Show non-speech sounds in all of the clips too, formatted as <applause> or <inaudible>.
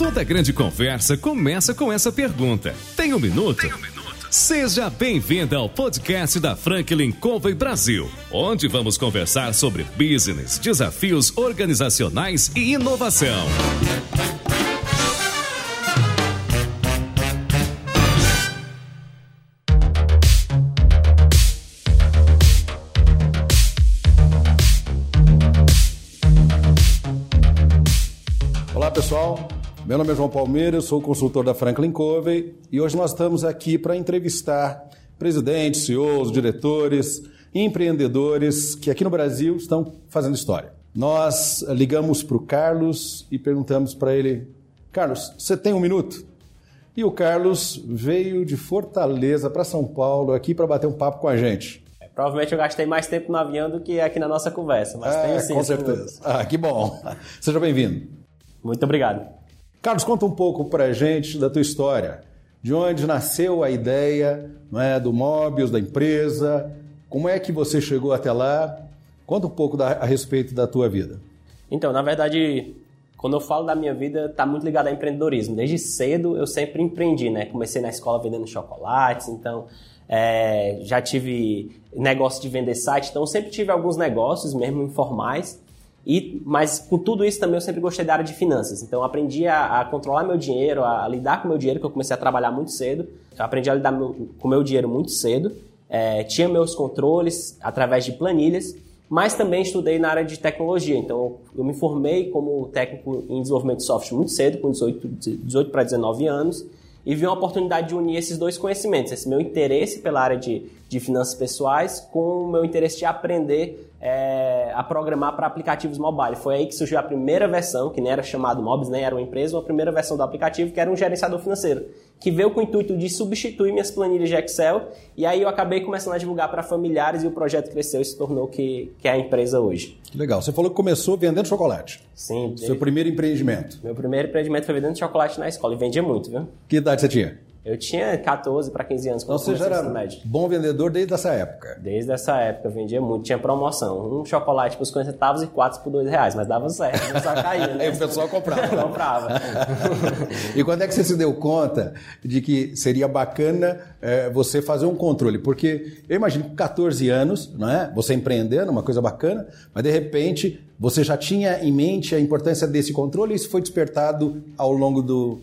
Toda grande conversa começa com essa pergunta. Tem um minuto? Tem um minuto? Seja bem-vinda ao podcast da Franklin Covey Brasil, onde vamos conversar sobre business, desafios organizacionais e inovação. Meu nome é João Palmeiras, sou consultor da Franklin Covey e hoje nós estamos aqui para entrevistar presidentes, CEOs, diretores, empreendedores que aqui no Brasil estão fazendo história. Nós ligamos para o Carlos e perguntamos para ele: Carlos, você tem um minuto? E o Carlos veio de Fortaleza para São Paulo aqui para bater um papo com a gente. É, provavelmente eu gastei mais tempo no avião do que aqui na nossa conversa, mas é, tenho sim. Com certeza. Ah, que bom. Seja bem-vindo. Muito obrigado. Carlos, conta um pouco para a gente da tua história. De onde nasceu a ideia é, do Mobius, da empresa? Como é que você chegou até lá? Conta um pouco da, a respeito da tua vida. Então, na verdade, quando eu falo da minha vida, está muito ligado ao empreendedorismo. Desde cedo eu sempre empreendi, né? Comecei na escola vendendo chocolates, então é, já tive negócio de vender site, então sempre tive alguns negócios, mesmo informais. E, mas com tudo isso também eu sempre gostei da área de finanças. Então eu aprendi a, a controlar meu dinheiro, a, a, lidar com meu dinheiro, que eu comecei a trabalhar muito cedo. Eu aprendi a lidar meu, com meu dinheiro muito cedo. É, tinha meus controles através de planilhas, mas também estudei na área de tecnologia. Então eu me formei como técnico em desenvolvimento de software muito cedo, com 18, 18 para 19 anos e vi uma oportunidade de unir esses dois conhecimentos, esse meu interesse pela área de, de finanças pessoais com o meu interesse de aprender é, a programar para aplicativos mobile. Foi aí que surgiu a primeira versão, que nem era chamado Mobs, nem era uma empresa, a primeira versão do aplicativo, que era um gerenciador financeiro, que veio com o intuito de substituir minhas planilhas de Excel, e aí eu acabei começando a divulgar para familiares e o projeto cresceu e se tornou que, que é a empresa hoje. Que legal. Você falou que começou vendendo chocolate. Sim. Seu primeiro empreendimento. Meu primeiro empreendimento foi vendendo chocolate na escola e vendia muito, viu? Que idade você tinha? Eu tinha 14 para 15 anos quando então, você já era médio. bom vendedor desde essa época? Desde essa época, eu vendia muito. Tinha promoção. Um chocolate por 50 centavos e quatro por 2 reais, mas dava certo. Só caía, né? <laughs> Aí o pessoal comprava. <laughs> comprava. <laughs> e quando é que você se deu conta de que seria bacana é, você fazer um controle? Porque eu imagino que com 14 anos, não é? você empreendendo, uma coisa bacana, mas de repente você já tinha em mente a importância desse controle e isso foi despertado ao longo do,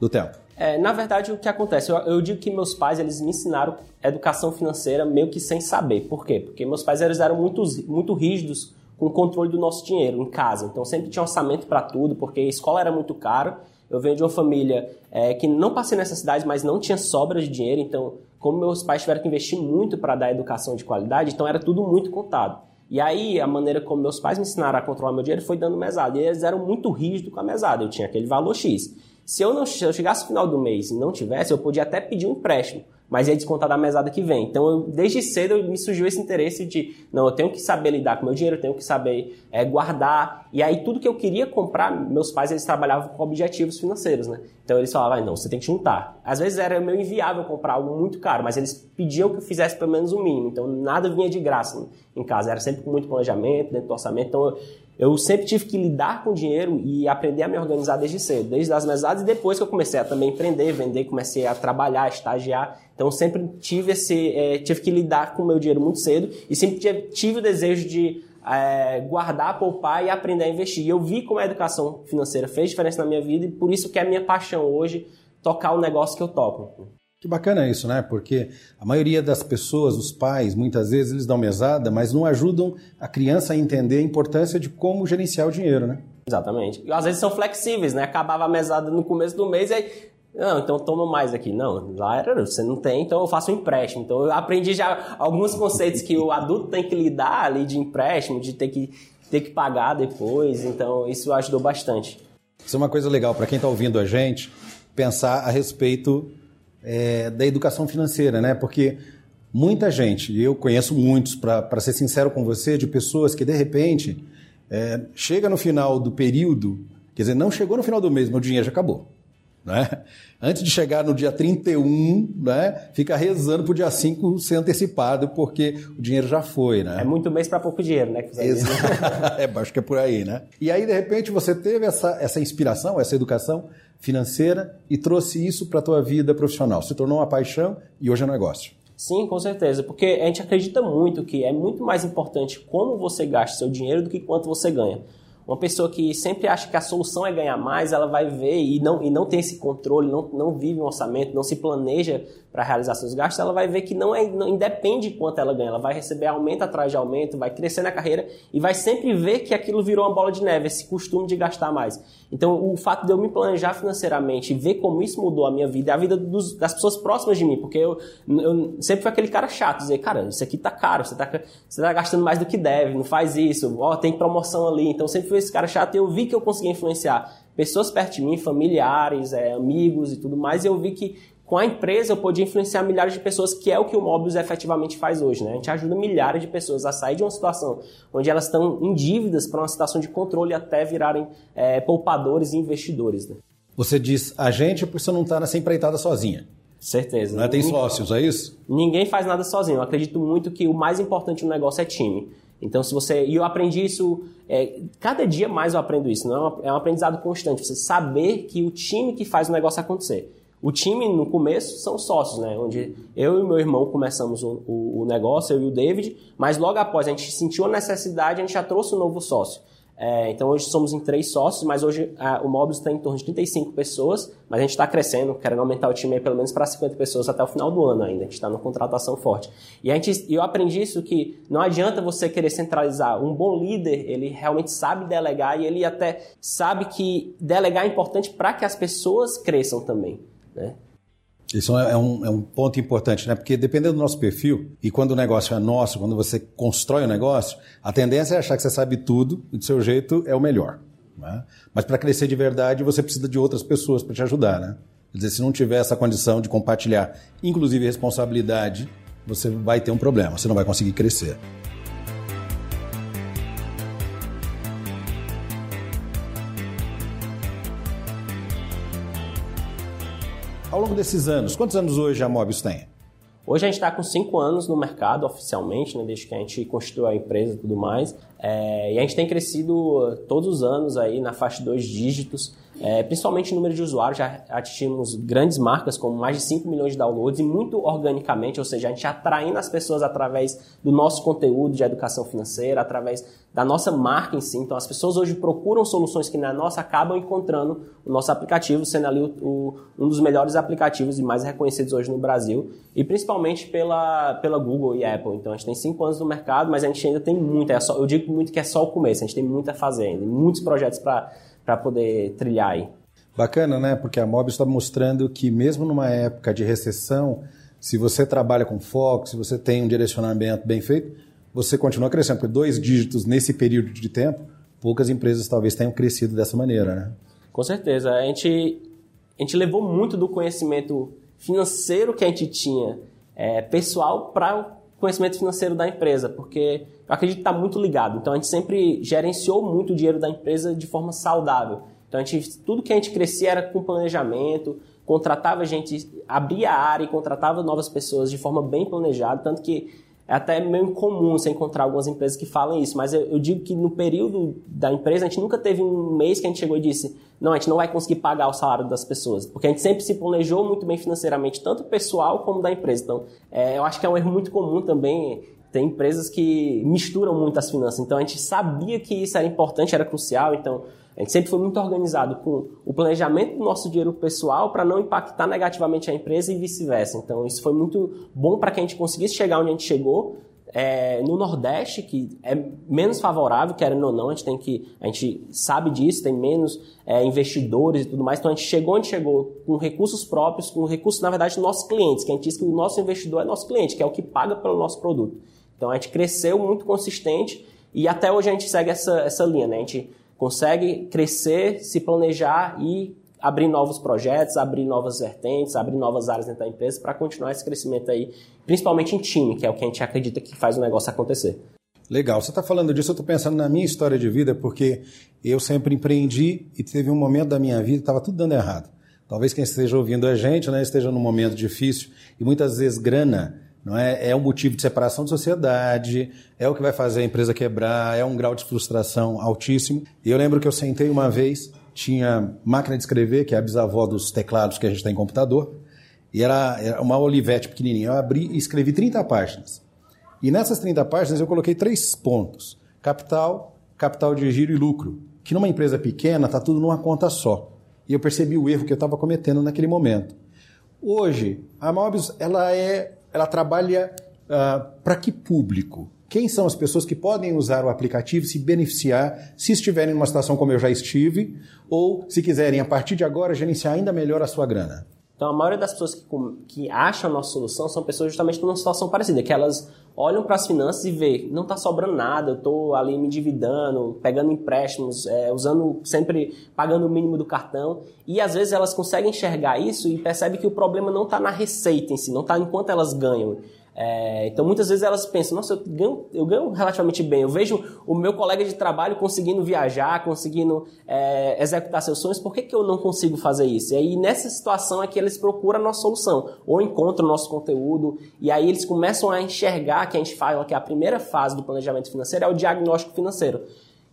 do tempo? É, na verdade, o que acontece? Eu, eu, digo que meus pais eles me ensinaram educação financeira meio que sem saber. Por quê? Porque meus pais eles eram muito, muito rígidos com o controle do nosso dinheiro em casa. Então sempre tinha orçamento para tudo, porque a escola era muito caro. Eu venho de uma família é, que não passei necessidade, mas não tinha sobra de dinheiro. Então, como meus pais tiveram que investir muito para dar educação de qualidade, então era tudo muito contado. E aí, a maneira como meus pais me ensinaram a controlar meu dinheiro foi dando mesada. E eles eram muito rígidos com a mesada. Eu tinha aquele valor X. Se eu não se eu chegasse no final do mês e não tivesse, eu podia até pedir um empréstimo, mas ia descontar da mesada que vem. Então, eu, desde cedo me surgiu esse interesse de, não, eu tenho que saber lidar com meu dinheiro, eu tenho que saber é, guardar. E aí, tudo que eu queria comprar, meus pais, eles trabalhavam com objetivos financeiros, né? Então, eles falavam, não, você tem que juntar. Às vezes era meio inviável comprar algo muito caro, mas eles pediam que eu fizesse pelo menos o mínimo. Então, nada vinha de graça em casa. Era sempre com muito planejamento, dentro do orçamento. Então, eu, eu sempre tive que lidar com dinheiro e aprender a me organizar desde cedo, desde as mesadas e depois que eu comecei a também empreender, vender, comecei a trabalhar, estagiar. Então sempre tive esse, é, tive que lidar com o meu dinheiro muito cedo e sempre tive, o desejo de é, guardar, poupar e aprender a investir. E eu vi como a educação financeira fez diferença na minha vida e por isso que é a minha paixão hoje tocar o negócio que eu toco. Que bacana isso, né? Porque a maioria das pessoas, os pais, muitas vezes eles dão mesada, mas não ajudam a criança a entender a importância de como gerenciar o dinheiro, né? Exatamente. E às vezes são flexíveis, né? Acabava a mesada no começo do mês e aí não, então toma mais aqui. Não, lá era, você não tem, então eu faço um empréstimo. Então eu aprendi já alguns conceitos que o adulto tem que lidar ali de empréstimo, de ter que, ter que pagar depois. Então isso ajudou bastante. Isso é uma coisa legal para quem está ouvindo a gente, pensar a respeito é, da educação financeira, né? Porque muita gente, eu conheço muitos, para ser sincero com você, de pessoas que de repente é, chega no final do período, quer dizer, não chegou no final do mês, meu dinheiro já acabou. Né? Antes de chegar no dia 31, né, fica rezando para o dia 5 ser antecipado, porque o dinheiro já foi. Né? É muito mês para pouco dinheiro, né? <laughs> é, acho que é por aí, né? E aí, de repente, você teve essa, essa inspiração, essa educação financeira e trouxe isso para a tua vida profissional. Se tornou uma paixão e hoje é um negócio. Sim, com certeza, porque a gente acredita muito que é muito mais importante como você gasta seu dinheiro do que quanto você ganha. Uma pessoa que sempre acha que a solução é ganhar mais, ela vai ver e não, e não tem esse controle, não, não vive um orçamento, não se planeja para realizar seus gastos, ela vai ver que não, é, não independe de quanto ela ganha. Ela vai receber aumento atrás de aumento, vai crescer na carreira e vai sempre ver que aquilo virou uma bola de neve, esse costume de gastar mais. Então, o fato de eu me planejar financeiramente e ver como isso mudou a minha vida, a vida dos, das pessoas próximas de mim, porque eu, eu, sempre fui aquele cara chato, dizer, cara, isso aqui tá caro, você tá, você tá gastando mais do que deve, não faz isso, ó, tem promoção ali. Então, sempre fui esse cara chato e eu vi que eu conseguia influenciar pessoas perto de mim, familiares, é, amigos e tudo mais, e eu vi que com a empresa eu podia influenciar milhares de pessoas, que é o que o Mobius efetivamente faz hoje. Né? A gente ajuda milhares de pessoas a sair de uma situação onde elas estão em dívidas para uma situação de controle até virarem é, poupadores e investidores. Né? Você diz a gente porque você não está nessa empreitada sozinha. Certeza. Não é? Tem sócios, é isso? Ninguém faz nada sozinho. Eu acredito muito que o mais importante no negócio é time. Então, se você. E eu aprendi isso. É, cada dia mais eu aprendo isso. Não é, é um aprendizado constante. Você saber que o time que faz o negócio acontecer. O time, no começo, são sócios, né? Onde eu e meu irmão começamos o, o, o, negócio, eu e o David, mas logo após a gente sentiu a necessidade, a gente já trouxe um novo sócio. É, então hoje somos em três sócios, mas hoje a, o Mobius está em torno de 35 pessoas, mas a gente está crescendo, querendo aumentar o time aí pelo menos para 50 pessoas até o final do ano ainda. A gente está numa contratação forte. E a gente, eu aprendi isso que não adianta você querer centralizar. Um bom líder, ele realmente sabe delegar e ele até sabe que delegar é importante para que as pessoas cresçam também. Né? Isso é um, é um, ponto importante, né? Porque dependendo do nosso perfil, e quando o negócio é nosso, quando você constrói o negócio, a tendência é achar que você sabe tudo e do seu jeito é o melhor. Né? Mas para crescer de verdade, você precisa de outras pessoas para te ajudar, né? Quer dizer, se não tiver essa condição de compartilhar, inclusive responsabilidade, você vai ter um problema, você não vai conseguir crescer. Ao longo desses anos? Quantos anos hoje a Mobius tem? Hoje a gente está com cinco anos no mercado oficialmente, né, desde que a gente constituiu a empresa e tudo mais. É, e a gente tem crescido todos os anos aí na faixa de dois dígitos. É, principalmente o número de usuários, já atingimos grandes marcas como mais de 5 milhões de downloads e muito organicamente, ou seja, a gente atraindo as pessoas através do nosso conteúdo de educação financeira, através da nossa marca em si. Então as pessoas hoje procuram soluções que na nossa acabam encontrando o nosso aplicativo, sendo ali o, o, um dos melhores aplicativos e mais reconhecidos hoje no Brasil, e principalmente pela, pela Google e Apple. Então a gente tem cinco anos no mercado, mas a gente ainda tem muito, é só, eu digo muito que é só o começo, a gente tem muito a fazer ainda, muitos projetos para para poder trilhar aí. Bacana, né? Porque a Mob está mostrando que mesmo numa época de recessão, se você trabalha com foco, se você tem um direcionamento bem feito, você continua crescendo. Porque dois dígitos nesse período de tempo, poucas empresas talvez tenham crescido dessa maneira, né? Com certeza. A gente, a gente levou muito do conhecimento financeiro que a gente tinha é, pessoal para conhecimento financeiro da empresa, porque eu acredito que está muito ligado. Então a gente sempre gerenciou muito o dinheiro da empresa de forma saudável. Então a gente, tudo que a gente crescia era com planejamento, contratava gente, abria a área e contratava novas pessoas de forma bem planejada, tanto que é até meio incomum você encontrar algumas empresas que falam isso, mas eu, eu, digo que no período da empresa a gente nunca teve um mês que a gente chegou e disse não, a gente não vai conseguir pagar o salário das pessoas, porque a gente sempre se planejou muito bem financeiramente, tanto pessoal como da empresa. Então, é, eu acho que é um erro muito comum também tem empresas que misturam muito as finanças. Então a gente sabia que isso era importante, era crucial. Então a gente sempre foi muito organizado com o planejamento do nosso dinheiro pessoal para não impactar negativamente a empresa e vice-versa. Então isso foi muito bom para que a gente conseguisse chegar onde a gente chegou. É, no Nordeste, que é menos favorável, querendo ou não, a gente tem que. A gente sabe disso, tem menos é, investidores e tudo mais. Então a gente chegou onde chegou com recursos próprios, com recursos, na verdade, dos nossos clientes, que a gente diz que o nosso investidor é nosso cliente, que é o que paga pelo nosso produto. Então a gente cresceu muito consistente e até hoje a gente segue essa, essa linha, né? A gente consegue crescer, se planejar e abrir novos projetos, abrir novas vertentes, abrir novas áreas dentro da empresa para continuar esse crescimento aí, principalmente em time, que é o que a gente acredita que faz o negócio acontecer. Legal, você está falando disso, eu estou pensando na minha história de vida, porque eu sempre empreendi e teve um momento da minha vida que estava tudo dando errado. Talvez quem esteja ouvindo a gente né, esteja num momento difícil e muitas vezes grana não é, é um motivo de separação de sociedade, é o que vai fazer a empresa quebrar, é um grau de frustração altíssimo. E eu lembro que eu sentei uma vez, tinha máquina de escrever, que é a bisavó dos teclados que a gente tem em computador, e era, era uma olivete pequenininha. Eu abri e escrevi 30 páginas. E nessas 30 páginas eu coloquei três pontos: capital, capital de giro e lucro. Que numa empresa pequena está tudo numa conta só. E eu percebi o erro que eu estava cometendo naquele momento. Hoje, a Mobius ela é, ela trabalha uh, ah, para que público? Quem são as pessoas que podem usar o aplicativo e se beneficiar se estiverem numa situação como eu já estive, ou se quiserem, a partir de agora, gerenciar ainda melhor a sua grana? Então, a maioria das pessoas que, que acham a nossa solução são pessoas justamente numa situação parecida, que elas olham para as finanças e vê, não está sobrando nada, eu estou ali me endividando, pegando empréstimos, é, usando sempre pagando o mínimo do cartão, e às vezes elas conseguem enxergar isso e percebem que o problema não está na receita em si, não está enquanto elas ganham, é, então muitas vezes elas pensam, nossa, eu ganho, eu ganho relativamente bem. Eu vejo o meu colega de trabalho conseguindo viajar, conseguindo é, executar seus sonhos, por que, que eu não consigo fazer isso? E aí nessa situação é que eles procuram a nossa solução, ou encontram o nosso conteúdo, e aí eles começam a enxergar que a gente fala que a primeira fase do planejamento financeiro é o diagnóstico financeiro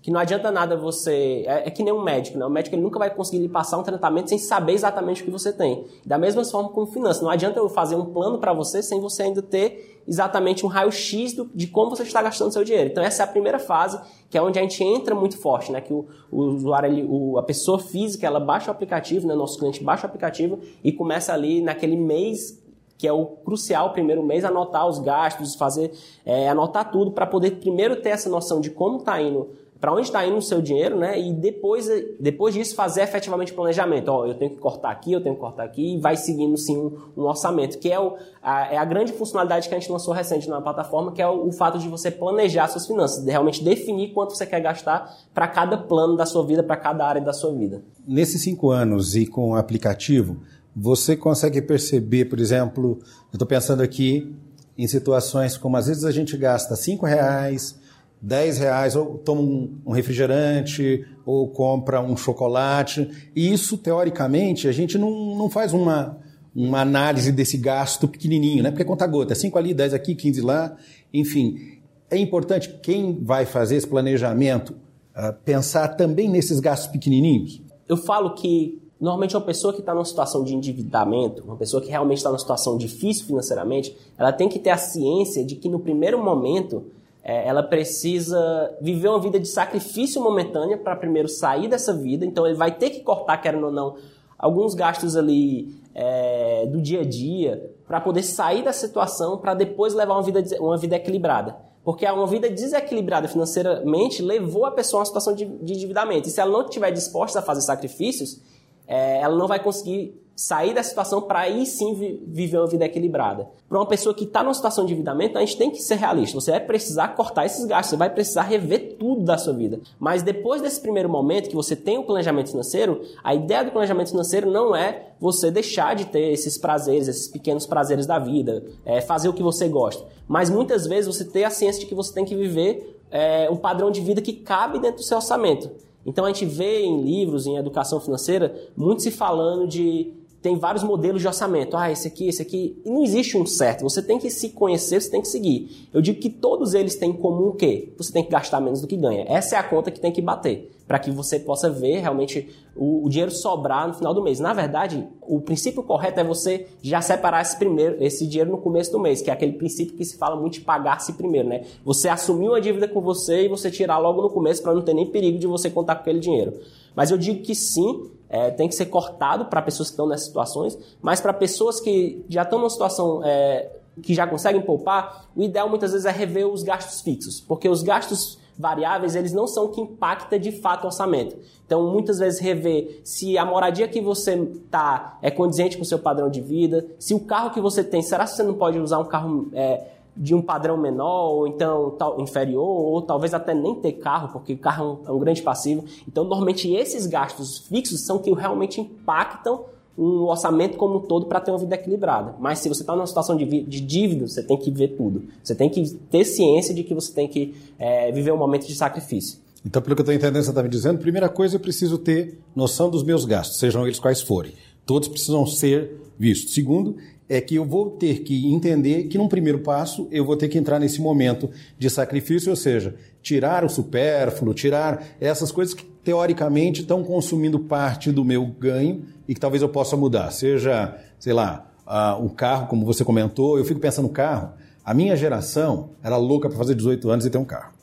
que não adianta nada você. É, é, que nem um médico, né? O médico ele nunca vai conseguir lhe passar um tratamento sem saber exatamente o que você tem. Da mesma forma com finanças. Não adianta eu fazer um plano para você sem você ainda ter exatamente um raio-x de como você está gastando seu dinheiro. Então, essa é a primeira fase, que é onde a gente entra muito forte, né? Que o, o usuário, ele, o, a pessoa física, ela baixa o aplicativo, né? Nosso cliente baixa o aplicativo e começa ali naquele mês que é o crucial, primeiro mês, anotar os gastos, fazer, é, anotar tudo para poder primeiro ter essa noção de como está indo para onde está indo o seu dinheiro, né? E depois, depois disso fazer efetivamente planejamento. Ó, eu tenho que cortar aqui, eu tenho que cortar aqui, e vai seguindo sim um, um orçamento, que é, o, a, é a grande funcionalidade que a gente lançou recente na plataforma, que é o, o fato de você planejar suas finanças, de realmente definir quanto você quer gastar para cada plano da sua vida, para cada área da sua vida. Nesses cinco anos e com o aplicativo, você consegue perceber, por exemplo, eu estou pensando aqui em situações como às vezes a gente gasta cinco reais 10 reais, ou toma um, refrigerante, ou compra um chocolate. E isso, teoricamente, a gente não, não faz uma, uma análise desse gasto pequenininho, né? Porque é conta gota, é 5 ali, 10 aqui, 15 lá, enfim. É importante quem vai fazer esse planejamento uh, pensar também nesses gastos pequenininhos? Eu falo que normalmente uma pessoa que está numa situação de endividamento, uma pessoa que realmente está numa situação difícil financeiramente, ela tem que ter a ciência de que no primeiro momento é, ela precisa viver uma vida de sacrifício momentânea para primeiro sair dessa vida. Então ele vai ter que cortar, querendo ou não, alguns gastos ali é, do dia a dia para poder sair da situação para depois levar uma vida, uma vida equilibrada. Porque uma vida desequilibrada financeiramente levou a pessoa a uma situação de, de endividamento. E se ela não estiver disposta a fazer sacrifícios, é, ela não vai conseguir sair da situação para aí sim viver uma vida equilibrada. Para uma pessoa que está numa situação de endividamento, a gente tem que ser realista. Você vai precisar cortar esses gastos, você vai precisar rever tudo da sua vida. Mas depois desse primeiro momento que você tem o planejamento financeiro, a ideia do planejamento financeiro não é você deixar de ter esses prazeres, esses pequenos prazeres da vida, é, fazer o que você gosta. Mas muitas vezes você ter a ciência de que você tem que viver é, um padrão de vida que cabe dentro do seu orçamento. Então a gente vê em livros, em educação financeira, muito se falando de tem vários modelos de orçamento. Ah, esse aqui, esse aqui. E não existe um certo. Você tem que se conhecer, você tem que seguir. Eu digo que todos eles têm em comum o quê? Você tem que gastar menos do que ganha. Essa é a conta que tem que bater. Para que você possa ver realmente o, o, dinheiro sobrar no final do mês. Na verdade, o princípio correto é você já separar esse, primeiro, esse dinheiro no começo do mês, que é aquele princípio que se fala muito de pagar-se primeiro, né? Você assumir uma dívida com você e você tirar logo no começo para não ter nem perigo de você contar com aquele dinheiro. Mas eu digo que sim, é, tem que ser cortado para pessoas que estão nessas situações, mas para pessoas que já estão numa situação é, que já conseguem poupar, o ideal muitas vezes é rever os gastos fixos, porque os gastos variáveis eles não são o que impacta de fato o orçamento. Então, muitas vezes rever se a moradia que você está é condizente com o seu padrão de vida, se o carro que você tem, será que você não pode usar um carro é, de um padrão menor, ou então tal, inferior, ou talvez até nem ter carro, porque o carro é um, é um grande passivo. Então, normalmente, esses gastos fixos são que realmente impactam um orçamento como um todo para ter uma vida equilibrada. Mas se você está numa situação de, de, dívida, você tem que ver tudo. Você tem que ter ciência de que você tem que é, viver um momento de sacrifício. Então, pelo que eu estou entendendo, você está me dizendo, primeira coisa, eu preciso ter noção dos meus gastos, sejam eles quais forem. Todos precisam ser vistos. Segundo, é que eu vou ter que entender que, num primeiro passo, eu vou ter que entrar nesse momento de sacrifício, ou seja, tirar o supérfluo, tirar essas coisas que, teoricamente, estão consumindo parte do meu ganho e que talvez eu possa mudar. Seja, sei lá, uh, o carro, como você comentou, eu fico pensando no carro. A minha geração era louca para fazer 18 anos e ter um carro.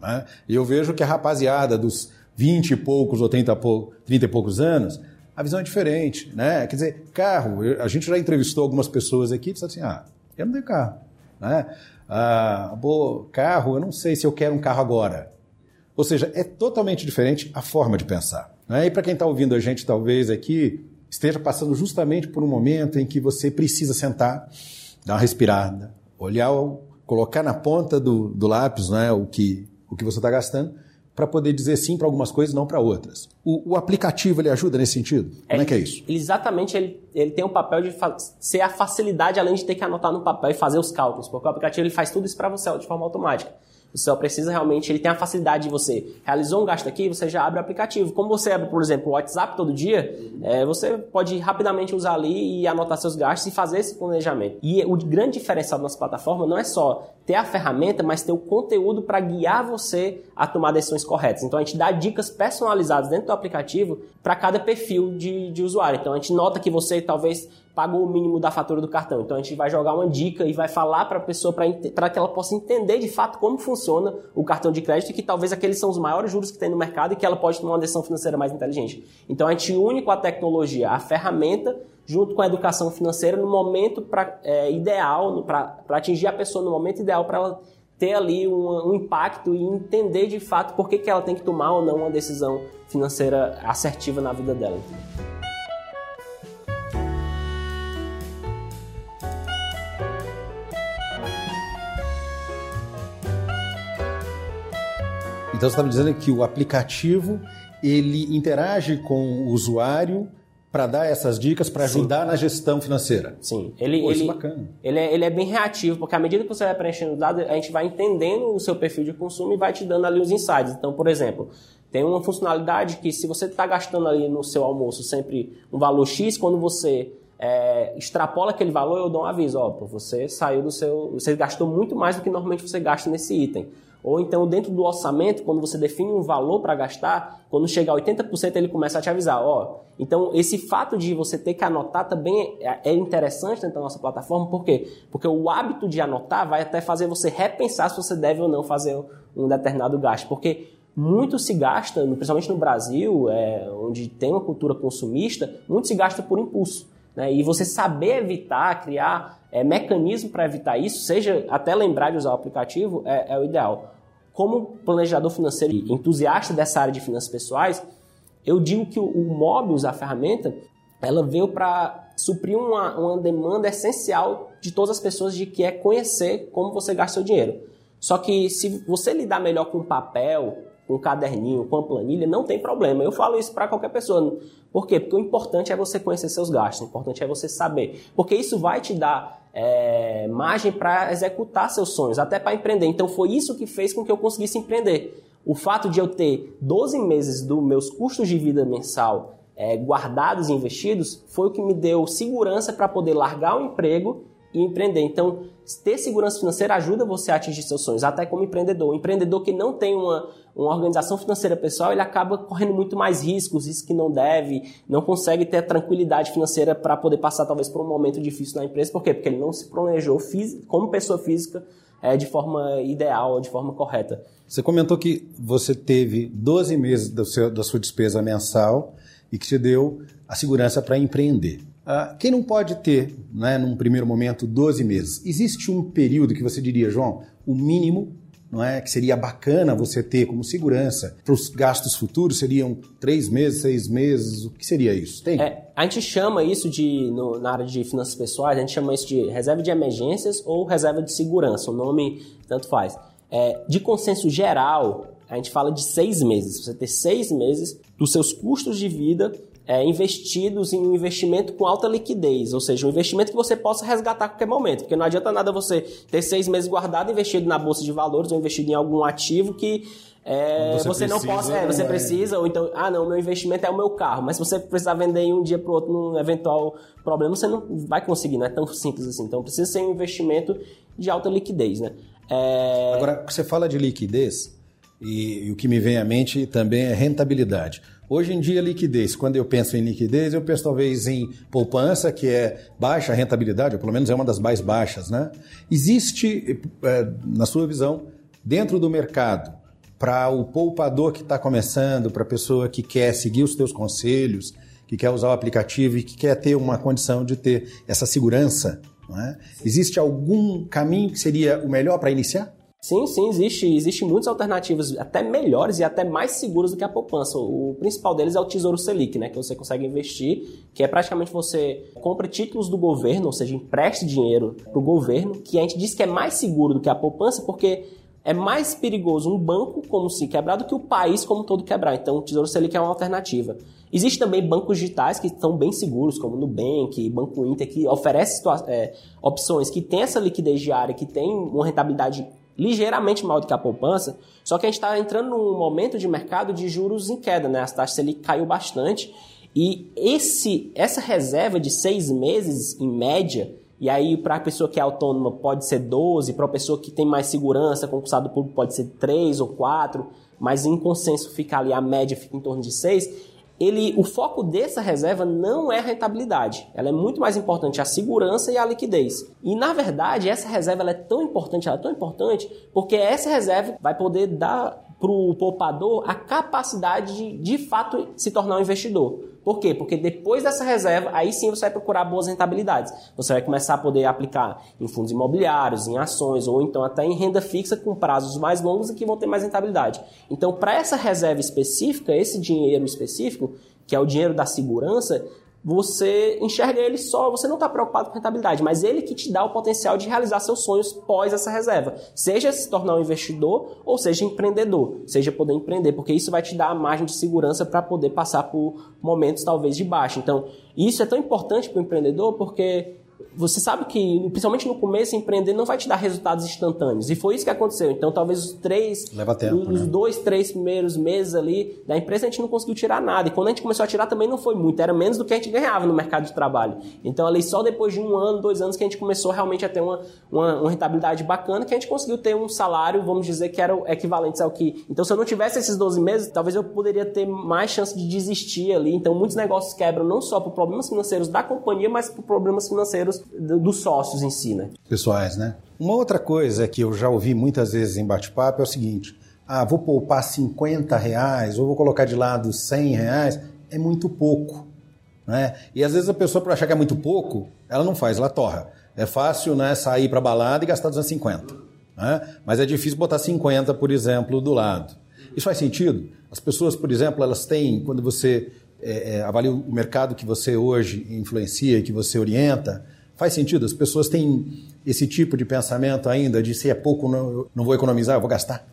Né? E eu vejo que a rapaziada dos 20 e poucos ou 30, 30 e poucos anos a visão é diferente, né? Quer dizer, carro, a gente já entrevistou algumas pessoas aqui e disse assim, ah, eu não tenho carro, né? Ah, pô, carro, eu não sei se eu quero um carro agora. Ou seja, é totalmente diferente a forma de pensar. Né? E para quem está ouvindo a gente, talvez aqui, esteja passando justamente por um momento em que você precisa sentar, dar uma respirada, olhar, colocar na ponta do, do lápis né, o, que, o que você está gastando para poder dizer sim para algumas coisas e não para outras. O, o, aplicativo ele ajuda nesse sentido? Como é, é que é isso? Exatamente, ele, ele tem um papel de ser a facilidade além de ter que anotar no papel e fazer os cálculos, porque o aplicativo ele faz tudo isso para você de forma automática. Você só precisa realmente, ele tem a facilidade de você realizou um gasto aqui, você já abre o aplicativo. Como você abre, por exemplo, o WhatsApp todo dia, é, você pode rapidamente usar ali e anotar seus gastos e fazer esse planejamento. E o grande diferencial da nossa plataforma não é só ter a ferramenta, mas ter o conteúdo para guiar você a tomar decisões corretas. Então a gente dá dicas personalizadas dentro do aplicativo para cada perfil de, de usuário. Então a gente nota que você talvez pagou o mínimo da fatura do cartão. Então a gente vai jogar uma dica e vai falar para a pessoa para que ela possa entender de fato como funciona o cartão de crédito e que talvez aqueles são os maiores juros que tem no mercado e que ela pode tomar uma decisão financeira mais inteligente. Então a gente une com a tecnologia a ferramenta junto com a educação financeira no momento pra, é, ideal, para atingir a pessoa no momento ideal para ela ter ali um, um, impacto e entender de fato por que, que ela tem que tomar ou não uma decisão financeira assertiva na vida dela. Então você está me dizendo que o aplicativo ele interage com o usuário para dar essas dicas, para ajudar na gestão financeira. Sim, ele, Pô, ele, é bacana. Ele é, ele é bem reativo, porque à medida que você vai preenchendo dados, a gente vai entendendo o seu perfil de consumo e vai te dando ali os insights. Então, por exemplo, tem uma funcionalidade que se você está gastando ali no seu almoço sempre um valor X, quando você é, extrapola aquele valor, eu dou um aviso, ó, você saiu do seu, você gastou muito mais do que normalmente você gasta nesse item. Ou então, dentro do orçamento, quando você define um valor para gastar, quando chegar a 80%, ele começa a te avisar. Ó, então, esse fato de você ter que anotar também é, é interessante dentro da nossa plataforma. Por quê? Porque o hábito de anotar vai até fazer você repensar se você deve ou não fazer um determinado gasto. Porque muito se gasta, principalmente no Brasil, é, onde tem uma cultura consumista, muito se gasta por impulso. Né? E você saber evitar, criar é, mecanismo para evitar isso, seja até lembrar de usar o aplicativo, é, é o ideal como planejador financeiro e entusiasta dessa área de finanças pessoais, eu digo que o, o Mobius, a ferramenta, ela veio para suprir uma, uma demanda essencial de todas as pessoas de que é conhecer como você gasta seu dinheiro. Só que se você lidar melhor com papel, um caderninho, com uma planilha, não tem problema. Eu falo isso para qualquer pessoa. Por quê? Porque o importante é você conhecer seus gastos, o importante é você saber. Porque isso vai te dar é, margem para executar seus sonhos, até para empreender. Então foi isso que fez com que eu conseguisse empreender. O fato de eu ter 12 meses dos meus custos de vida mensal é, guardados e investidos foi o que me deu segurança para poder largar o emprego e empreender. Então, ter segurança financeira ajuda você a atingir seus sonhos, até como empreendedor. O empreendedor que não tem uma, uma organização financeira pessoal, ele acaba correndo muito mais riscos, riscos que não deve, não consegue ter tranquilidade financeira para poder passar talvez por um momento difícil na empresa. Por quê? Porque ele não se planejou como pessoa física é, de forma ideal, de forma correta. Você comentou que você teve 12 meses seu, da sua despesa mensal e que te deu a segurança para empreender. Uh, quem não pode ter, né, num primeiro momento, 12 meses? Existe um período que você diria, João, o mínimo não é que seria bacana você ter como segurança para os gastos futuros seriam três meses, seis meses, o que seria isso? Tem? É, a gente chama isso de no, na área de finanças pessoais, a gente chama isso de reserva de emergências ou reserva de segurança, o nome tanto faz. É, de consenso geral, a gente fala de seis meses. Você ter seis meses dos seus custos de vida é, investidos em um investimento com alta liquidez, ou seja, um investimento que você possa resgatar a qualquer momento, porque não adianta nada você ter seis meses guardado investido na bolsa de valores ou investido em algum ativo que é, você, você não pode, é, você precisa, ou então, ah, não, meu investimento é o meu carro, mas se você precisar vender em um dia para o outro num eventual problema, você não vai conseguir, não é tão simples assim. Então, precisa ser um investimento de alta liquidez, né? É... Agora, você fala de liquidez, e, e, o que me vem à mente também é rentabilidade. Hoje em dia, liquidez, quando eu penso em liquidez, eu penso talvez em poupança, que é baixa rentabilidade, ou pelo menos é uma das mais baixas, né? Existe, é, na sua visão, dentro do mercado, para o poupador que está começando, para a pessoa que quer seguir os teus conselhos, que quer usar o aplicativo e que quer ter uma condição de ter essa segurança, é? existe algum caminho que seria o melhor para iniciar? Sim, sim, existe, existe muitas alternativas, até melhores e até mais seguras do que a poupança. O principal deles é o Tesouro Selic, né, que você consegue investir, que é praticamente você compra títulos do governo, ou seja, empreste dinheiro para o governo, que a gente diz que é mais seguro do que a poupança, porque é mais perigoso um banco como se quebrar do que o país como todo quebrar. Então, o Tesouro Selic é uma alternativa. Existem também bancos digitais que estão bem seguros, como Nubank, Banco Inter, que oferece é, opções que tem essa liquidez diária, que tem uma rentabilidade ligeiramente maior do que a poupança. Só que a gente está entrando num momento de mercado de juros em queda, né? As taxas Selic caiu bastante. E esse, essa reserva de seis meses, em média, e aí, para a pessoa que é autônoma, pode ser 12, para a pessoa que tem mais segurança, concursado público, pode ser 3 ou 4, mas em consenso fica ali, a média fica em torno de 6. Ele, o foco dessa reserva não é a rentabilidade. Ela é muito mais importante a segurança e a liquidez. E na verdade, essa reserva é tão importante, ela é tão importante, porque essa reserva vai poder dar para o poupador a capacidade de, de fato, se tornar um investidor. Por quê? Porque depois dessa reserva, aí sim você vai procurar boas rentabilidades. Você vai começar a poder aplicar em fundos imobiliários, em ações, ou então até em renda fixa com prazos mais longos e que vão ter mais rentabilidade. Então, para essa reserva específica, esse dinheiro específico, que é o dinheiro da segurança, você enxerga ele só, você não está preocupado com rentabilidade, mas ele que te dá o potencial de realizar seus sonhos pós essa reserva. Seja se tornar um investidor ou seja empreendedor, seja poder empreender, porque isso vai te dar a margem de segurança para poder passar por momentos talvez de baixa. Então, isso é tão importante para o empreendedor porque você sabe que, principalmente no começo, empreender não vai te dar resultados instantâneos. E foi isso que aconteceu. Então, talvez os três, Leva tempo, os né? dois, três primeiros meses ali da empresa, a gente não conseguiu tirar nada. E quando a gente começou a tirar, também não foi muito. Era menos do que a gente ganhava no mercado de trabalho. Então, ali só depois de um ano, dois anos, que a gente começou realmente a ter uma, uma, uma rentabilidade bacana, que a gente conseguiu ter um salário, vamos dizer, que era equivalente ao que. Então, se eu não tivesse esses 12 meses, talvez eu poderia ter mais chance de desistir ali. Então, muitos negócios quebram não só por problemas financeiros da companhia, mas por problemas financeiros do, do sócios em si, né? Pessoais, né? Uma outra coisa que eu já ouvi muitas vezes em bate-papo é o seguinte: ah, vou poupar 50 reais ou vou colocar de lado 100 reais, é muito pouco. Né? E às vezes a pessoa, por achar que é muito pouco, ela não faz, ela torra. É fácil né, sair para balada e gastar 250. Né? Mas é difícil botar 50, por exemplo, do lado. Isso faz sentido? As pessoas, por exemplo, elas têm, quando você é, avalia o mercado que você hoje influencia e que você orienta, Faz sentido? As pessoas têm esse tipo de pensamento ainda de se é pouco, não, não vou economizar, eu vou gastar?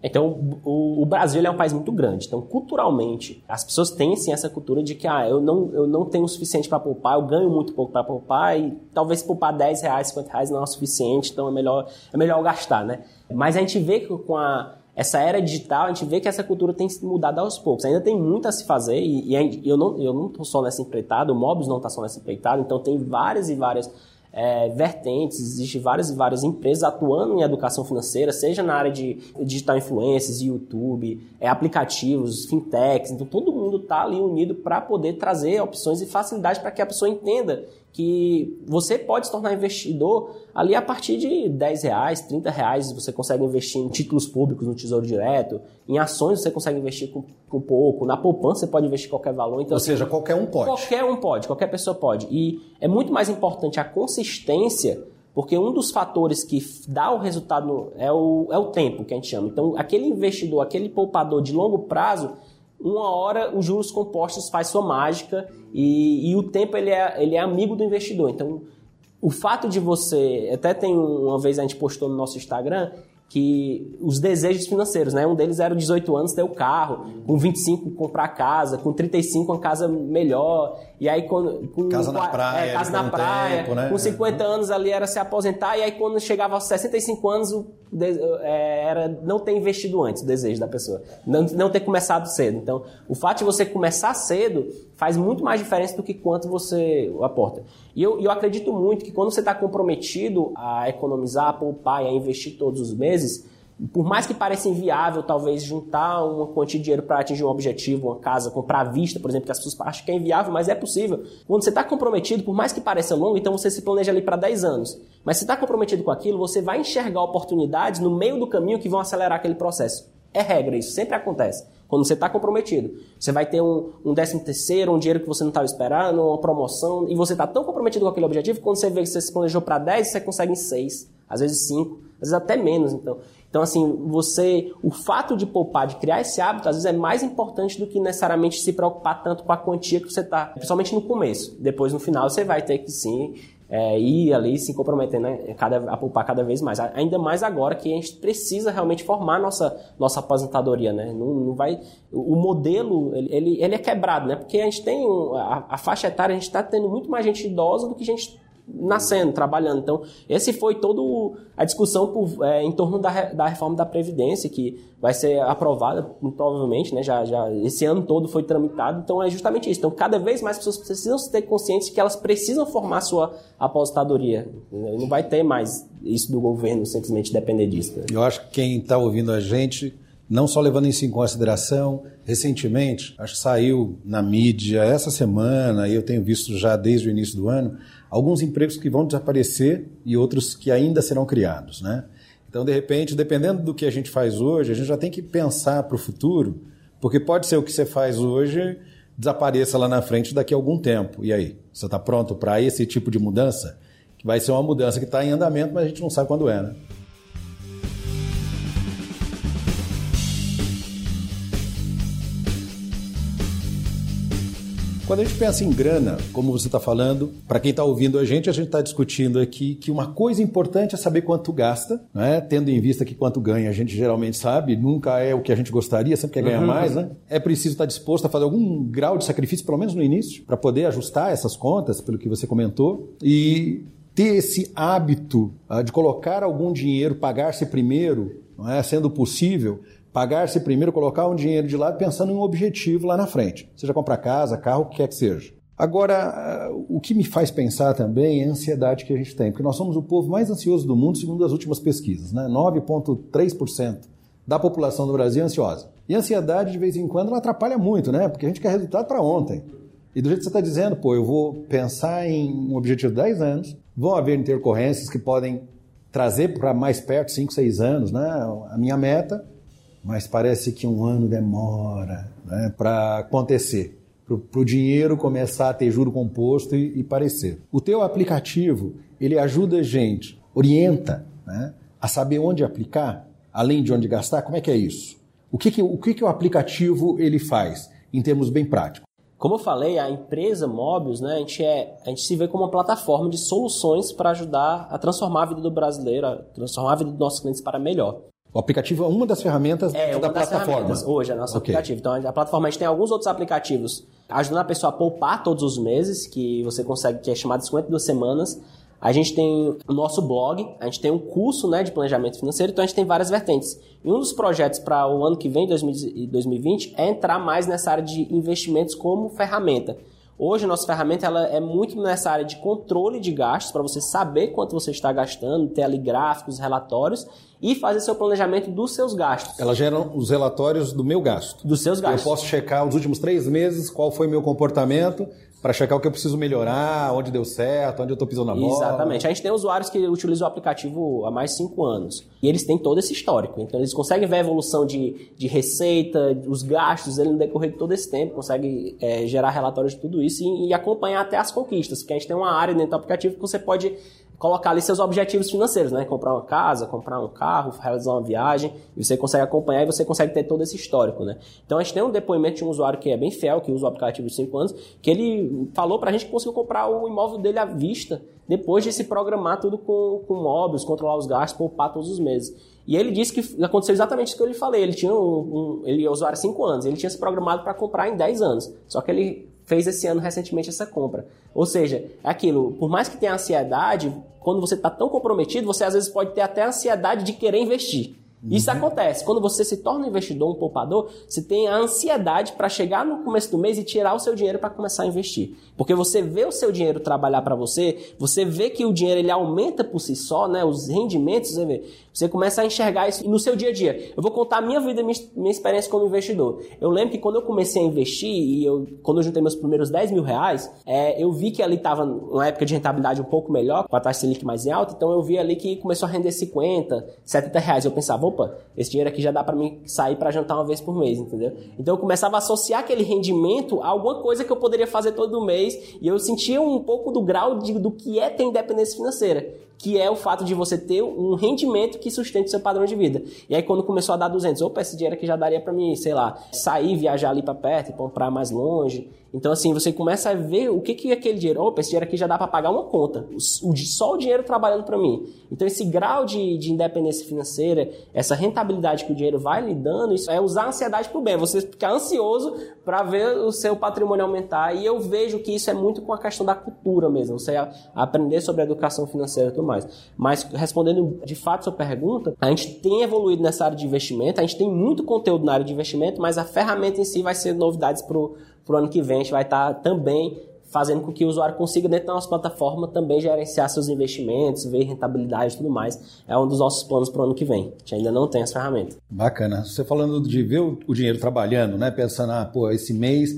Então, o, o Brasil é um país muito grande. Então, culturalmente, as pessoas têm sim essa cultura de que ah, eu, não, eu não tenho o suficiente para poupar, eu ganho muito pouco para poupar e talvez poupar 10 reais, 50 reais não é o suficiente, então é melhor, é melhor gastar, né? Mas a gente vê que com a, essa era digital, a gente vê que essa cultura tem mudado aos poucos. Ainda tem muito a se fazer e, e eu não eu não só nessa empreitada, o Mobius não está só nessa empreitada, então tem várias e várias é, vertentes, existem várias e várias empresas atuando em educação financeira, seja na área de digital influencers, YouTube, é, aplicativos, fintechs, então todo mundo está ali unido para poder trazer opções e facilidade para que a pessoa entenda que você pode se tornar investidor ali a partir de 10 reais, 30 reais, você consegue investir em títulos públicos no Tesouro Direto, em ações você consegue investir com, com pouco, na poupança você pode investir qualquer valor. Então, Ou seja, assim, qualquer um pode. Qualquer um pode, qualquer pessoa pode. E é muito mais importante a consistência, porque um dos fatores que dá o resultado é o, é o tempo que a gente chama. Então, aquele investidor, aquele poupador de longo prazo, uma hora os juros compostos faz sua mágica e, e, o tempo ele é, ele é amigo do investidor. Então, o fato de você. Até tem uma vez a gente postou no nosso Instagram que os desejos financeiros, né? Um deles era 18 anos ter o carro, com 25 comprar casa, com 35 uma casa melhor, e aí quando com, casa na praia, é, casa na praia, tempo, né? com 50 anos ali era se aposentar e aí quando chegava aos 65 anos o, é, era não ter investido antes o desejo da pessoa, não, não ter começado cedo. Então, o fato de você começar cedo faz muito mais diferença do que quanto você aporta. E eu, eu acredito muito que quando você está comprometido a economizar, a poupar e a investir todos os meses, por mais que pareça inviável, talvez, juntar uma quantia de dinheiro para atingir um objetivo, uma casa, comprar à vista, por exemplo, que as pessoas acham que é inviável, mas é possível. Quando você está comprometido, por mais que pareça longo, então você se planeja ali para 10 anos. Mas se está comprometido com aquilo, você vai enxergar oportunidades no meio do caminho que vão acelerar aquele processo. É regra, isso sempre acontece. Quando você está comprometido. Você vai ter um, um décimo terceiro, um dinheiro que você não estava esperando, uma promoção, e você está tão comprometido com aquele objetivo, quando você vê que você se planejou para 10, você consegue em 6, às vezes 5, às vezes até menos. Então, então, assim, você, o fato de poupar, de criar esse hábito, às vezes é mais importante do que necessariamente se preocupar tanto com a quantia que você está, principalmente no começo. Depois, no final, você vai ter que sim é, ir ali se comprometendo né, cada, a poupar cada vez mais. Ainda mais agora que a gente precisa realmente formar nossa, nossa aposentadoria, né? Não, não vai, o modelo, ele, ele, é quebrado, né? Porque a gente tem, um, a, a faixa etária, a gente está tendo muito mais gente idosa do que gente nascendo, trabalhando. Então, esse foi todo a discussão por, é, em torno da, da reforma da Previdência, que vai ser aprovada, provavelmente, né? Já, já esse ano todo foi tramitado. Então, é justamente isso. Então, cada vez mais pessoas precisam ter consciência que elas precisam formar sua aposentadoria. Não vai ter mais isso do governo simplesmente depender disso. Né? Eu acho que quem está ouvindo a gente não só levando isso em consideração, recentemente, acho que saiu na mídia essa semana, e eu tenho visto já desde o início do ano, alguns empregos que vão desaparecer e outros que ainda serão criados, né? Então, de repente, dependendo do que a gente faz hoje, a gente já tem que pensar para o futuro, porque pode ser o que você faz hoje desapareça lá na frente daqui a algum tempo. E aí? Você está pronto para esse tipo de mudança? Que vai ser uma mudança que está em andamento, mas a gente não sabe quando é, né? Quando a gente pensa em grana, como você está falando, para quem está ouvindo a gente, a gente está discutindo aqui que uma coisa importante é saber quanto gasta, né? tendo em vista que quanto ganha a gente geralmente sabe, nunca é o que a gente gostaria, sempre quer ganhar uhum. mais. Né? É preciso estar tá disposto a fazer algum grau de sacrifício, pelo menos no início, para poder ajustar essas contas, pelo que você comentou. E ter esse hábito uh, de colocar algum dinheiro, pagar-se primeiro, não é? sendo possível, pagar-se primeiro, colocar um dinheiro de lado pensando em um objetivo lá na frente. Seja comprar casa, carro, o que quer que seja. Agora, o que me faz pensar também é a ansiedade que a gente tem, porque nós somos o povo mais ansioso do mundo, segundo as últimas pesquisas. Né? 9,3% da população do Brasil é ansiosa. E a ansiedade, de vez em quando, ela atrapalha muito, né? Porque a gente quer resultado para ontem. E do jeito que você está dizendo, pô, eu vou pensar em um objetivo de 10 anos, vão haver intercorrências que podem trazer para mais perto, 5, 6 anos, né? A minha meta mas parece que um ano demora né, para acontecer, para o dinheiro começar a ter juro composto e, e, parecer. O teu aplicativo, ele ajuda a gente, orienta né, a saber onde aplicar, além de onde gastar, como é que é isso? O que, que, o, que, que o aplicativo ele faz em termos bem práticos? Como eu falei, a empresa Mobius, né, a, gente é, a gente se vê como uma plataforma de soluções para ajudar a transformar a vida do brasileiro, a transformar a vida dos nossos clientes para melhor. O aplicativo é uma das ferramentas é, da plataforma. Hoje é nosso okay. aplicativo. Então a plataforma a gente tem alguns outros aplicativos ajudando a pessoa a poupar todos os meses, que você consegue, que é chamado de 52 semanas. A gente tem o nosso blog, a gente tem um curso né, de planejamento financeiro, então a gente tem várias vertentes. E um dos projetos para o ano que vem, 2020, é entrar mais nessa área de investimentos como ferramenta. Hoje a nossa ferramenta ela é muito nessa área de controle de gastos, para você saber quanto você está gastando, ter ali gráficos, relatórios e fazer seu planejamento dos seus gastos. Ela gera os relatórios do meu gasto. Dos seus gastos. Eu posso checar os últimos três meses, qual foi meu comportamento, para checar o que eu preciso melhorar, onde deu certo, onde eu estou pisando na bola. Exatamente. A gente tem usuários que utilizam o aplicativo há mais de cinco anos. E eles têm todo esse histórico. Então, eles conseguem ver a evolução de, de receita, os gastos, ele no decorrer de todo esse tempo, consegue é, gerar relatórios de tudo isso e, e acompanhar até as conquistas. Porque a gente tem uma área dentro do aplicativo que você pode colocar ali seus objetivos financeiros, né? Comprar uma casa, comprar um carro, realizar uma viagem, e você consegue acompanhar e você consegue ter todo esse histórico, né? Então a gente tem um depoimento de um usuário que é bem fiel, que usa o aplicativo de 5 anos, que ele falou pra gente que conseguiu comprar o imóvel dele à vista, depois de se programar tudo com, com móveis, controlar os gastos, poupar todos os meses. E ele disse que aconteceu exatamente isso que eu lhe falei. Ele tinha um, um ele é usuário há 5 anos, ele tinha se programado para comprar em 10 anos. Só que ele fez esse ano recentemente essa compra. Ou seja, é aquilo, por mais que tenha ansiedade, quando você está tão comprometido, você às vezes pode ter até ansiedade de querer investir. Isso uhum. acontece. Quando você se torna um investidor, um poupador, você tem a ansiedade para chegar no começo do mês e tirar o seu dinheiro para começar a investir. Porque você vê o seu dinheiro trabalhar para você, você vê que o dinheiro ele aumenta por si só, né? Os rendimentos, você vê. Você começa a enxergar isso no seu dia a dia. Eu vou contar a minha vida, minha, minha experiência como investidor. Eu lembro que quando eu comecei a investir e eu, quando eu juntei meus primeiros 10 mil reais, é, eu vi que ali estava uma época de rentabilidade um pouco melhor, com a taxa Selic mais alta, então eu vi ali que começou a render 50, 70 reais. Eu pensava, opa, esse dinheiro aqui já dá para mim sair para jantar uma vez por mês, entendeu? Então eu começava a associar aquele rendimento a alguma coisa que eu poderia fazer todo mês e eu sentia um pouco do grau de, do que é ter independência financeira que é o fato de você ter um rendimento que sustente seu padrão de vida. E aí quando começou a dar 200, opa, esse dinheiro aqui já daria para mim, sei lá, sair, viajar ali para perto, comprar mais longe. Então, assim, você começa a ver o que, que é aquele dinheiro. Opa, esse dinheiro aqui já dá para pagar uma conta. O, só o dinheiro trabalhando para mim. Então, esse grau de, de independência financeira, essa rentabilidade que o dinheiro vai lhe dando, isso é usar a ansiedade para o bem. Você ficar ansioso para ver o seu patrimônio aumentar. E eu vejo que isso é muito com a questão da cultura mesmo. Você aprender sobre a educação financeira e tudo mais. Mas, respondendo de fato a sua pergunta, a gente tem evoluído nessa área de investimento. A gente tem muito conteúdo na área de investimento, mas a ferramenta em si vai ser novidades para para o ano que vem a gente vai estar tá também fazendo com que o usuário consiga, dentro da nossa plataforma, também gerenciar seus investimentos, ver rentabilidade e tudo mais. É um dos nossos planos para o ano que vem. A gente ainda não tem essa ferramenta. Bacana. Você falando de ver o dinheiro trabalhando, né? Pensando, ah, pô, esse mês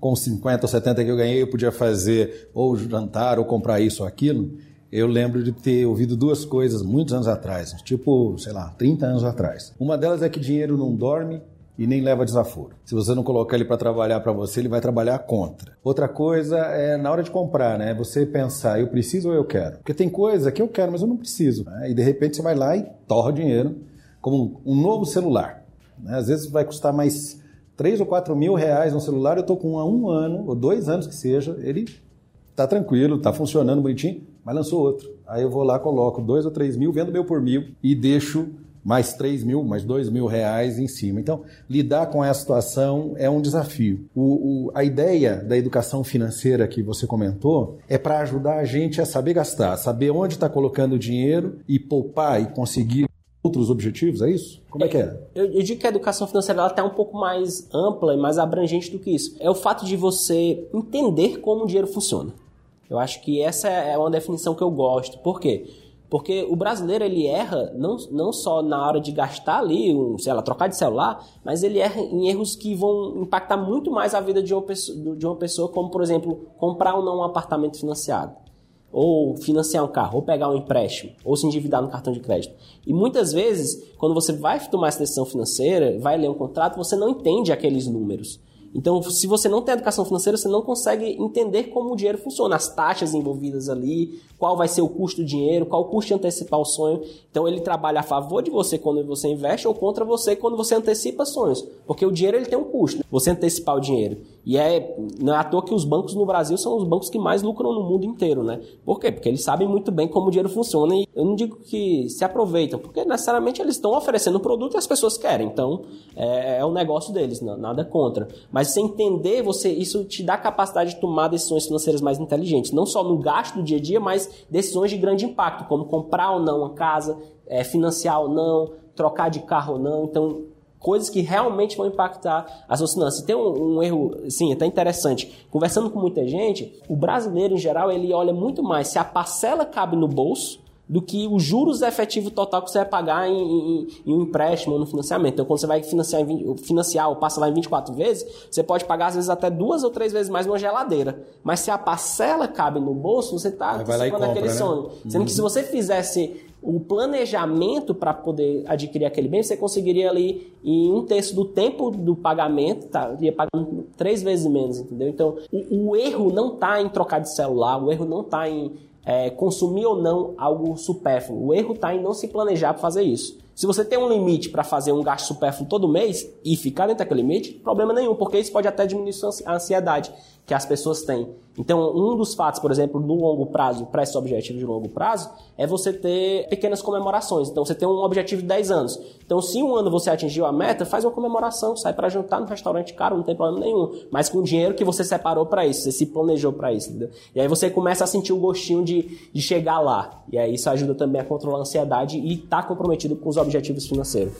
com 50 ou 70 que eu ganhei, eu podia fazer ou jantar ou comprar isso ou aquilo. Eu lembro de ter ouvido duas coisas muitos anos atrás, tipo, sei lá, 30 anos atrás. Uma delas é que dinheiro não dorme e nem leva desaforo. Se você não colocar ele para trabalhar para você, ele vai trabalhar contra. Outra coisa é na hora de comprar, né? Você pensar, eu preciso ou eu quero? Porque tem coisa que eu quero, mas eu não preciso. Né? E de repente você vai lá e torra o dinheiro, como um novo celular. Né? Às vezes vai custar mais 3 ou 4 mil reais um celular, eu estou com um, um ano, ou dois anos que seja, ele está tranquilo, está funcionando bonitinho, mas lançou outro. Aí eu vou lá, coloco 2 ou 3 mil, vendo meu por mil e deixo mais 3 mil, mais 2 mil reais em cima. Então, lidar com essa situação é um desafio. O, o, a ideia da educação financeira que você comentou é para ajudar a gente a saber gastar, saber onde está colocando o dinheiro e poupar e conseguir outros objetivos, é isso? Como é que é? Eu, eu digo que a educação financeira está um pouco mais ampla e mais abrangente do que isso. É o fato de você entender como o dinheiro funciona. Eu acho que essa é uma definição que eu gosto. Por quê? Porque o brasileiro ele erra não, não só na hora de gastar ali, um, sei lá, trocar de celular, mas ele erra em erros que vão impactar muito mais a vida de uma pessoa, de uma pessoa como, por exemplo, comprar ou não um apartamento financiado, ou financiar um carro, ou pegar um empréstimo, ou se endividar no cartão de crédito. E muitas vezes, quando você vai tomar essa decisão financeira, vai ler um contrato, você não entende aqueles números. Então, se você não tem educação financeira, você não consegue entender como o dinheiro funciona, as taxas envolvidas ali, qual vai ser o custo do dinheiro, qual o custo de antecipar o sonho. Então, ele trabalha a favor de você quando você investe ou contra você quando você antecipa sonhos. Porque o dinheiro ele tem um custo, você antecipar o dinheiro. E é, não é à toa que os bancos no Brasil são os bancos que mais lucram no mundo inteiro, né? Por quê? Porque eles sabem muito bem como o dinheiro funciona e eu não digo que se aproveitam, porque necessariamente eles estão oferecendo um produto e as pessoas querem. Então, é, é o negócio deles, não, nada contra. Mas você entender, você, isso te dá capacidade de tomar decisões financeiras mais inteligentes, não só no gasto do dia a dia, mas decisões de grande impacto, como comprar ou não uma casa, é, financiar ou não, trocar de carro ou não. Então, coisas que realmente vão impactar as suas finanças. Tem um, um, erro, sim, até interessante. Conversando com muita gente, o brasileiro em geral ele olha muito mais se a parcela cabe no bolso do que os juros efetivo total que você vai pagar em, em, em um empréstimo ou no financiamento. Então, quando você vai financiar, financiar ou passa lá em 24 vezes, você pode pagar às vezes até duas ou três vezes mais uma geladeira. Mas se a parcela cabe no bolso, você está antecipando aquele né? sonho. Sendo que se uhum. você fizesse o planejamento para poder adquirir aquele bem, você conseguiria ali em um terço do tempo do pagamento, tá? Ia pagando três vezes menos, entendeu? Então, o, o erro não está em trocar de celular, o erro não está em é, consumir ou não algo supérfluo. O erro está em não se planejar para fazer isso. Se você tem um limite para fazer um gasto supérfluo todo mês e ficar dentro daquele limite, problema nenhum, porque isso pode até diminuir a ansiedade que as pessoas têm. Então, um dos fatos, por exemplo, no longo prazo, para esse objetivo de longo prazo, é você ter pequenas comemorações. Então, você tem um objetivo de 10 anos. Então, se um ano você atingiu a meta, faz uma comemoração, sai para jantar no restaurante caro, não tem problema nenhum. Mas com o dinheiro que você separou para isso, você se planejou para isso. Entendeu? E aí você começa a sentir o gostinho de, de chegar lá. E aí isso ajuda também a controlar a ansiedade e estar tá comprometido com os objetivos financeiros.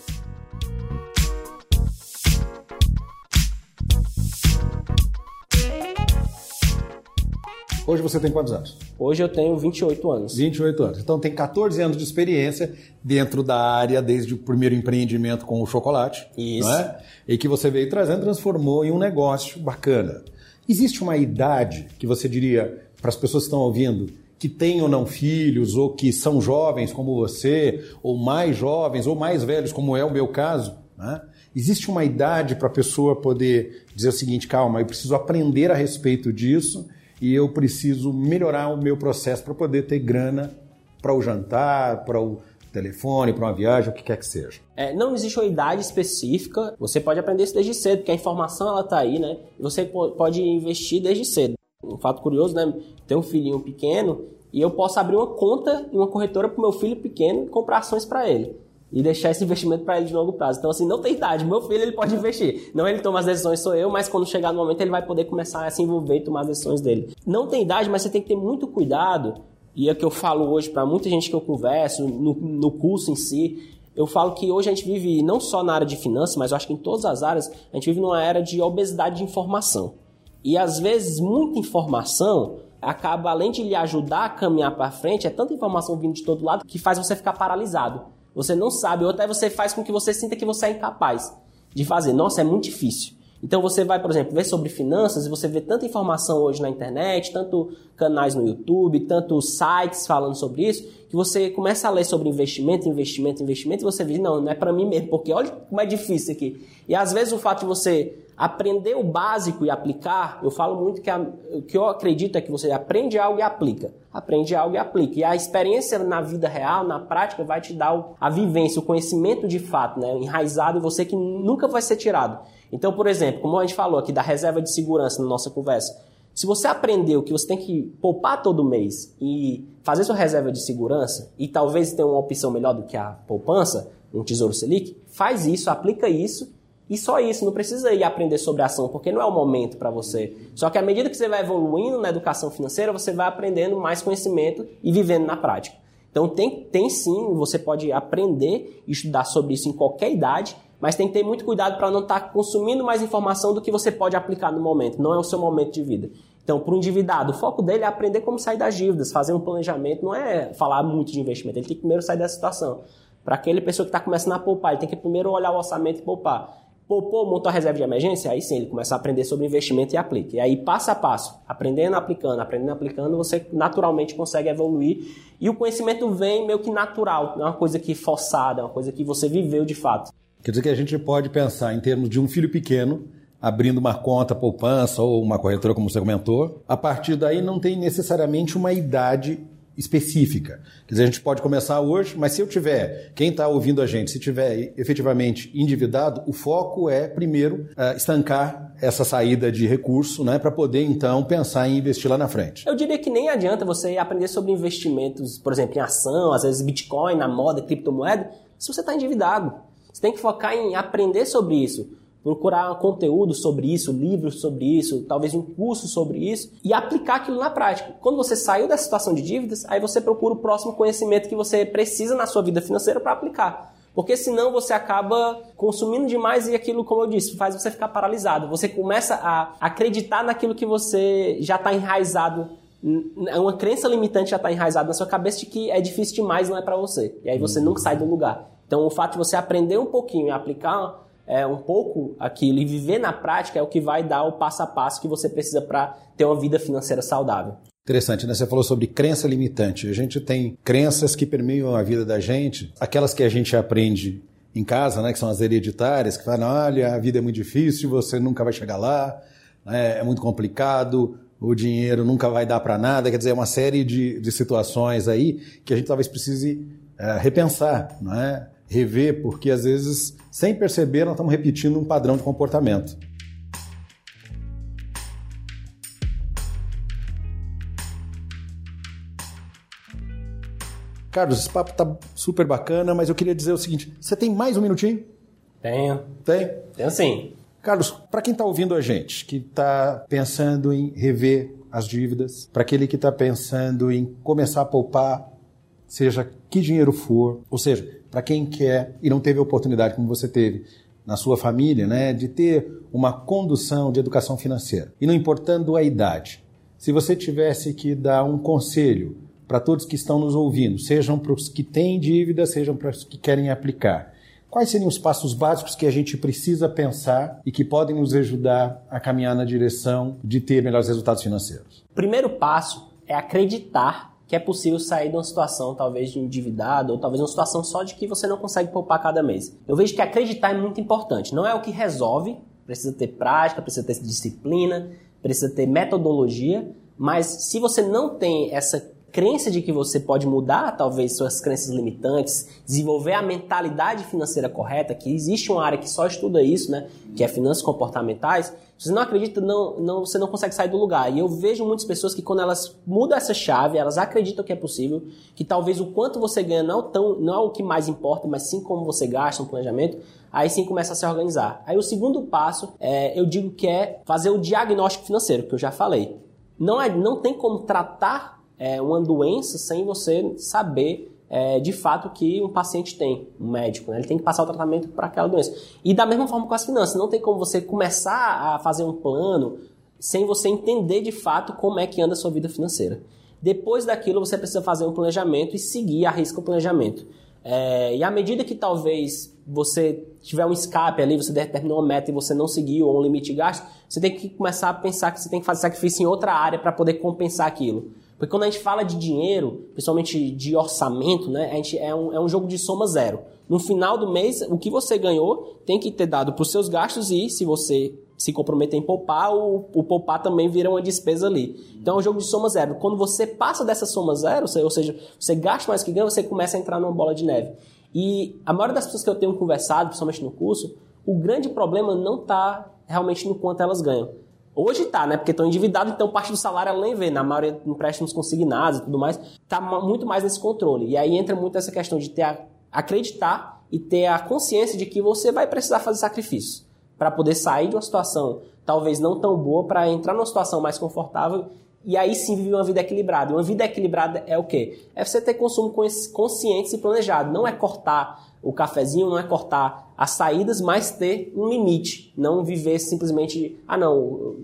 Hoje você tem quantos anos? Hoje eu tenho 28 anos. 28 anos. Então tem 14 anos de experiência dentro da área, desde o primeiro empreendimento com o chocolate. Isso. É? E que você veio trazendo, transformou em um negócio bacana. Existe uma idade que você diria, para as pessoas que estão ouvindo, que têm ou não filhos, ou que são jovens como você, ou mais jovens, ou mais velhos, como é o meu caso, né? Existe uma idade para a pessoa poder dizer o seguinte: calma, eu preciso aprender a respeito disso e eu preciso melhorar o meu processo para poder ter grana para o jantar, para o telefone, para uma viagem, o que quer que seja. É, não existe uma idade específica, você pode aprender isso desde cedo, porque a informação ela está aí, né? Você pode investir desde cedo. Um fato curioso, né? Tem um filhinho pequeno e eu posso abrir uma conta em uma corretora para o meu filho pequeno e comprar ações para ele e deixar esse investimento para ele de longo prazo. Então, assim, não tem idade. Meu filho, ele pode investir. Não ele toma as decisões, sou eu, mas quando chegar no momento, ele vai poder começar a se envolver e tomar as decisões dele. Não tem idade, mas você tem que ter muito cuidado. E é o que eu falo hoje para muita gente que eu converso, no, no curso em si, eu falo que hoje a gente vive, não só na área de finanças, mas eu acho que em todas as áreas, a gente vive numa era de obesidade de informação. E às vezes, muita informação acaba, além de lhe ajudar a caminhar para frente, é tanta informação vindo de todo lado que faz você ficar paralisado. Você não sabe, ou até você faz com que você sinta que você é incapaz de fazer. Nossa, é muito difícil. Então você vai, por exemplo, ver sobre finanças e você vê tanta informação hoje na internet, tanto canais no YouTube, tantos sites falando sobre isso, que você começa a ler sobre investimento, investimento, investimento e você vê, não, não é para mim mesmo, porque olha como é difícil aqui. E às vezes o fato de você aprender o básico e aplicar, eu falo muito que a, o que eu acredito é que você aprende algo e aplica. Aprende algo e aplica. E a experiência na vida real, na prática, vai te dar a vivência, o conhecimento de fato, né, enraizado em você que nunca vai ser tirado. Então, por exemplo, como a gente falou aqui da reserva de segurança na nossa conversa, se você aprendeu que você tem que poupar todo mês e fazer sua reserva de segurança, e talvez tenha uma opção melhor do que a poupança, um Tesouro Selic, faz isso, aplica isso e só isso, não precisa ir aprender sobre ação, porque não é o momento para você. Só que à medida que você vai evoluindo na educação financeira, você vai aprendendo mais conhecimento e vivendo na prática. Então tem, tem sim, você pode aprender e estudar sobre isso em qualquer idade, mas tem que ter muito cuidado para não estar tá consumindo mais informação do que você pode aplicar no momento. Não é o seu momento de vida. Então, para o endividado, o foco dele é aprender como sair das dívidas, fazer um planejamento, não é falar muito de investimento, ele tem que primeiro sair dessa situação. Para aquele pessoa que está começando a poupar, ele tem que primeiro olhar o orçamento e poupar. Poupou, montou a reserva de emergência, aí sim ele começa a aprender sobre investimento e aplica. E aí, passo a passo, aprendendo, aplicando, aprendendo, aplicando, você naturalmente consegue evoluir. E o conhecimento vem meio que natural, não é uma coisa que forçada, é uma coisa que você viveu de fato. Quer dizer que a gente pode pensar em termos de um filho pequeno abrindo uma conta poupança ou uma corretora, como você comentou. A partir daí não tem necessariamente uma idade específica. Quer dizer, a gente pode começar hoje, mas se eu tiver, quem está ouvindo a gente, se tiver efetivamente endividado, o foco é, primeiro, uh, estancar essa saída de recurso, né, para poder então pensar em investir lá na frente. Eu diria que nem adianta você aprender sobre investimentos, por exemplo, em ação, às vezes Bitcoin, na moda, criptomoeda, se você está endividado. Você tem que focar em aprender sobre isso procurar conteúdo sobre isso, livros sobre isso, talvez um curso sobre isso e aplicar aquilo na prática. Quando você saiu da situação de dívidas, aí você procura o próximo conhecimento que você precisa na sua vida financeira para aplicar. Porque senão você acaba consumindo demais e aquilo, como eu disse, faz você ficar paralisado. Você começa a acreditar naquilo que você já está enraizado uma crença limitante já está enraizada na sua cabeça de que é difícil demais, não é para você. E aí você nunca sai do lugar. Então, o fato de você aprender um pouquinho e aplicar é, um pouco aquilo e viver na prática é o que vai dar o passo a passo que você precisa para ter uma vida financeira saudável. Interessante, né? Você falou sobre crença limitante. A gente tem crenças que permeiam a vida da gente, aquelas que a gente aprende em casa, né, que são as hereditárias, que falam, olha, a vida é muito difícil, você nunca vai chegar lá, né, é muito complicado, o dinheiro nunca vai dar para nada, quer dizer, é uma série de, de situações aí que a gente talvez precise é, repensar, não é? Rever, porque às vezes, sem perceber, nós estamos repetindo um padrão de comportamento. Carlos, esse papo tá super bacana, mas eu queria dizer o seguinte: você tem mais um minutinho? Tenho. Tem? Tenho sim. Carlos, para quem está ouvindo a gente, que está pensando em rever as dívidas, para aquele que está pensando em começar a poupar, seja que dinheiro for, ou seja, para quem quer e não teve oportunidade como você teve na sua família, né, de ter uma condução de educação financeira, e não importando a idade, se você tivesse que dar um conselho para todos que estão nos ouvindo, sejam para os que têm dívida, sejam para os que querem aplicar, Quais seriam os passos básicos que a gente precisa pensar e que podem nos ajudar a caminhar na direção de ter melhores resultados financeiros? Primeiro passo é acreditar que é possível sair de uma situação talvez de endividado ou talvez uma situação só de que você não consegue poupar cada mês. Eu vejo que acreditar é muito importante. Não é o que resolve, precisa ter prática, precisa ter disciplina, precisa ter metodologia, mas se você não tem essa crença de que você pode mudar talvez suas crenças limitantes, desenvolver a mentalidade financeira correta, que existe uma área que só estuda isso, né, que é finanças comportamentais, você não acredita, não, não, você não consegue sair do lugar. E eu vejo muitas pessoas que quando elas mudam essa chave, elas acreditam que é possível, que talvez o quanto você ganha não, tão, não é o que mais importa, mas sim como você gasta no planejamento, aí sim começa a se organizar. Aí o segundo passo, é, eu digo que é fazer o diagnóstico financeiro, que eu já falei. Não, é, não tem como tratar é, uma doença sem você saber é, de fato que um paciente tem, um médico. Né? Ele tem que passar o tratamento para aquela doença. E da mesma forma com as finanças, não tem como você começar a fazer um plano sem você entender de fato como é que anda a sua vida financeira. Depois daquilo, você precisa fazer um planejamento e seguir a risca o planejamento. É, e à medida que talvez você tiver um escape ali, você determinou uma meta e você não seguiu, ou um limite de gasto, você tem que começar a pensar que você tem que fazer sacrifício em outra área para poder compensar aquilo. Porque quando a gente fala de dinheiro, principalmente de orçamento, né, a gente é um, é um jogo de soma zero. No final do mês, o que você ganhou tem que ter dado para os seus gastos e se você se comprometer em poupar, o, o, poupar também vira uma despesa ali. Então é um jogo de soma zero. Quando você passa dessa soma zero, ou seja, você gasta mais que ganha, você começa a entrar numa bola de neve. E a maioria das pessoas que eu tenho conversado, principalmente no curso, o grande problema não está realmente no quanto elas ganham Hoje tá, né? Porque estão endividados, então parte do salário ela nem vê, na maioria empréstimos consignados e tudo mais, tá muito mais nesse controle. E aí entra muito essa questão de ter a, acreditar e ter a consciência de que você vai precisar fazer sacrifícios para poder sair de uma situação talvez não tão boa para entrar numa situação mais confortável e aí sim viver uma vida equilibrada. Uma vida equilibrada é o quê? É você ter consumo consciente e planejado. Não é cortar o cafezinho, não é cortar as saídas, mas ter um limite. Não viver simplesmente, ah não,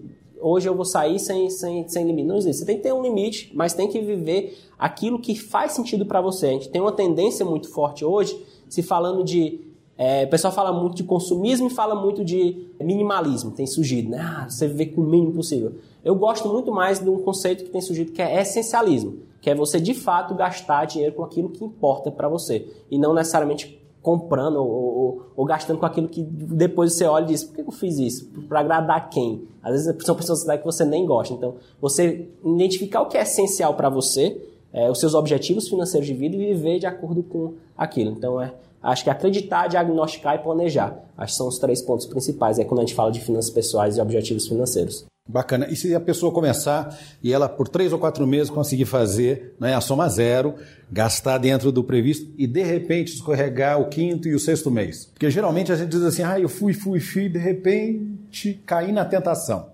hoje eu vou sair sem, sem, sem limite. Não existe. Você tem que ter um limite, mas tem que viver aquilo que faz sentido para você. A gente tem uma tendência muito forte hoje, se falando de. É, o pessoal fala muito de consumismo e fala muito de minimalismo, tem surgido, né? Ah, você viver com o mínimo possível. Eu gosto muito mais de um conceito que tem surgido que é essencialismo, que é você de fato gastar dinheiro com aquilo que importa para você e não necessariamente comprando ou, ou, ou, gastando com aquilo que depois você olha e diz, por que eu fiz isso? Para agradar quem? Às vezes são pessoas que você nem gosta. Então, você identificar o que é essencial para você, é, os seus objetivos financeiros de vida e viver de acordo com aquilo. Então, é, acho que acreditar, diagnosticar e planejar. Acho que são os três pontos principais é quando a gente fala de finanças pessoais e objetivos financeiros. Bacana. E se a pessoa começar e ela por três ou quatro meses conseguir fazer né, a soma zero, gastar dentro do previsto e de repente escorregar o quinto e o sexto mês? Porque geralmente a gente diz assim, ah, eu fui, fui, fui, de repente caí na tentação.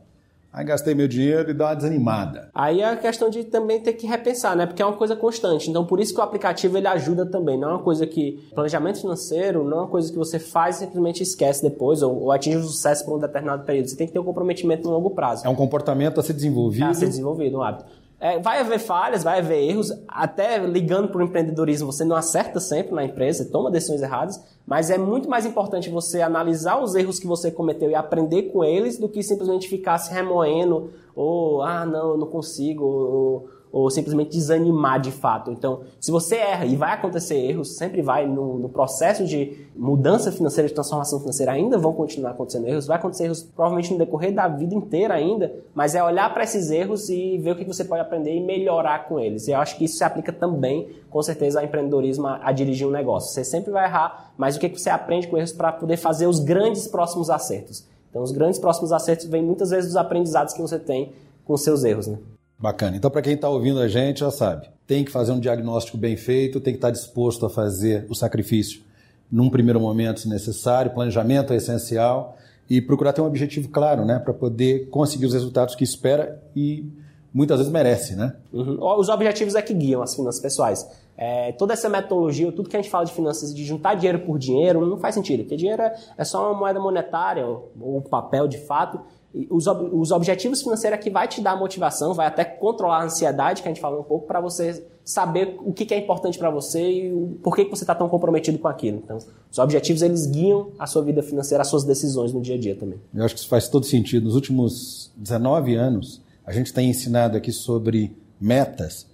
Aí gastei meu dinheiro e dá uma desanimada. Aí é a questão de também ter que repensar, né? Porque é uma coisa constante. Então, por isso que o aplicativo ele ajuda também. Não é uma coisa que. Planejamento financeiro não é uma coisa que você faz e simplesmente esquece depois ou, ou atinge o sucesso por um determinado período. Você tem que ter um comprometimento no longo prazo. É um comportamento a ser desenvolvido. A ser desenvolvido, um hábito. É, vai haver falhas, vai haver erros, até ligando para o empreendedorismo, você não acerta sempre na empresa, toma decisões erradas, mas é muito mais importante você analisar os erros que você cometeu e aprender com eles do que simplesmente ficar se remoendo, ou, ah, não, eu não consigo, ou, ou simplesmente desanimar de fato. Então, se você erra e vai acontecer erros, sempre vai no, no processo de mudança financeira, de transformação financeira, ainda vão continuar acontecendo erros, vai acontecer erros provavelmente no decorrer da vida inteira ainda, mas é olhar para esses erros e ver o que você pode aprender e melhorar com eles. E eu acho que isso se aplica também, com certeza, ao empreendedorismo, a dirigir um negócio. Você sempre vai errar, mas o que você aprende com erros para poder fazer os grandes próximos acertos. Então, os grandes próximos acertos vêm muitas vezes dos aprendizados que você tem com seus erros, né? Bacana. Então, para quem está ouvindo a gente, já sabe, tem que fazer um diagnóstico bem feito, tem que estar tá disposto a fazer o sacrifício num primeiro momento, se necessário, planejamento é essencial e procurar ter um objetivo claro, né, para poder conseguir os resultados que espera e muitas vezes merece, né? Uhum. Os objetivos é que guiam as finanças pessoais. É, toda essa metodologia, tudo que a gente fala de finanças, de juntar dinheiro por dinheiro, não faz sentido, porque dinheiro é, é só uma moeda monetária, ou, papel de fato, os, os objetivos financeiros é que vai te dar motivação, vai até controlar a ansiedade, que a gente falou um pouco, para você saber o que é importante para você e o, por que você está tão comprometido com aquilo. Então, os objetivos, eles guiam a sua vida financeira, as suas decisões no dia a dia também. Eu acho que isso faz todo sentido. Nos últimos 19 anos, a gente tem ensinado aqui sobre metas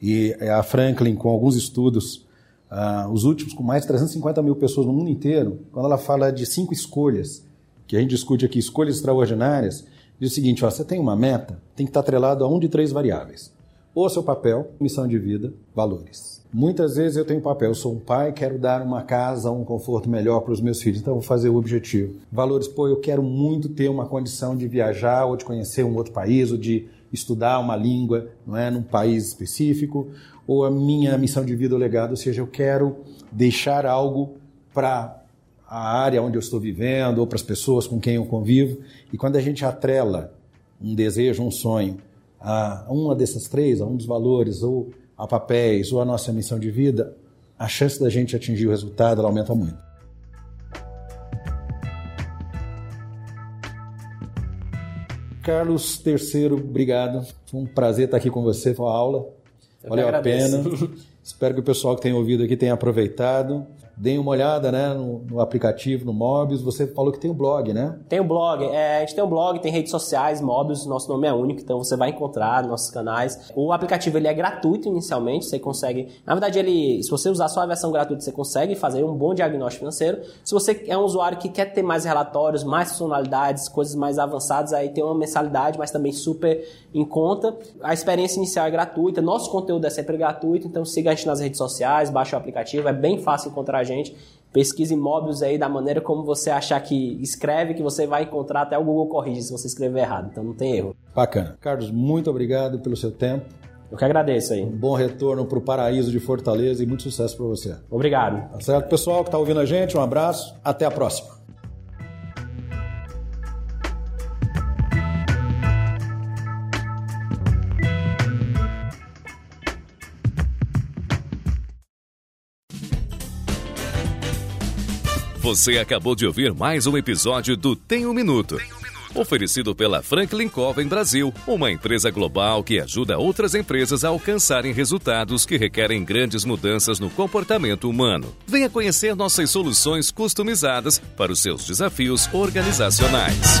e a Franklin, com alguns estudos, uh, os últimos com mais de 350 mil pessoas no mundo inteiro, quando ela fala de cinco escolhas que a gente discute aqui, escolhas extraordinárias, diz o seguinte: ó, você tem uma meta, tem que estar atrelado a um de três variáveis. Ou seu papel, missão de vida, valores. Muitas vezes eu tenho papel, eu sou um pai, quero dar uma casa, um conforto melhor para os meus filhos, então vou fazer o objetivo. Valores, pô, eu quero muito ter uma condição de viajar ou de conhecer um outro país ou de estudar uma língua, não é, num país específico, ou a minha missão de vida ou legado, ou seja, eu quero deixar algo para a área onde eu estou vivendo ou para as pessoas com quem eu convivo. E quando a gente atrela um desejo, um sonho a uma dessas três, a um dos valores, ou a papéis, ou a nossa missão de vida, a chance da gente atingir o resultado aumenta muito. Carlos Terceiro, obrigado. Foi um prazer estar aqui com você, foi uma aula. Valeu a pena. <laughs> Espero que o pessoal que tem ouvido aqui tenha aproveitado deem uma olhada né, no, no, aplicativo, no Mobius. Você falou que tem um blog, né? Tem um blog. É, a gente tem um blog, tem redes sociais, Mobius, nosso nome é único, então você vai encontrar nossos canais. O aplicativo ele é gratuito inicialmente, você consegue. Na verdade, ele, se você usar só a versão gratuita, você consegue fazer um bom diagnóstico financeiro. Se você é um usuário que quer ter mais relatórios, mais funcionalidades, coisas mais avançadas, aí tem uma mensalidade, mas também super em conta. A experiência inicial é gratuita, nosso conteúdo é sempre gratuito, então siga a gente nas redes sociais, baixe o aplicativo, é bem fácil encontrar gente. Pesquise imóveis aí da maneira como você achar que escreve, que você vai encontrar, até o Google corrige se você escrever errado, então não tem erro. Bacana. Carlos, muito obrigado pelo seu tempo. Eu que agradeço aí. Um bom retorno para o paraíso de Fortaleza e muito sucesso para você. Obrigado. Tá certo, pessoal que está ouvindo a gente, um abraço, até a próxima. Você acabou de ouvir mais um episódio do Tem um Minuto. Oferecido pela Franklin Covey Brasil, uma empresa global que ajuda outras empresas a alcançarem resultados que requerem grandes mudanças no comportamento humano. Venha conhecer nossas soluções customizadas para os seus desafios organizacionais.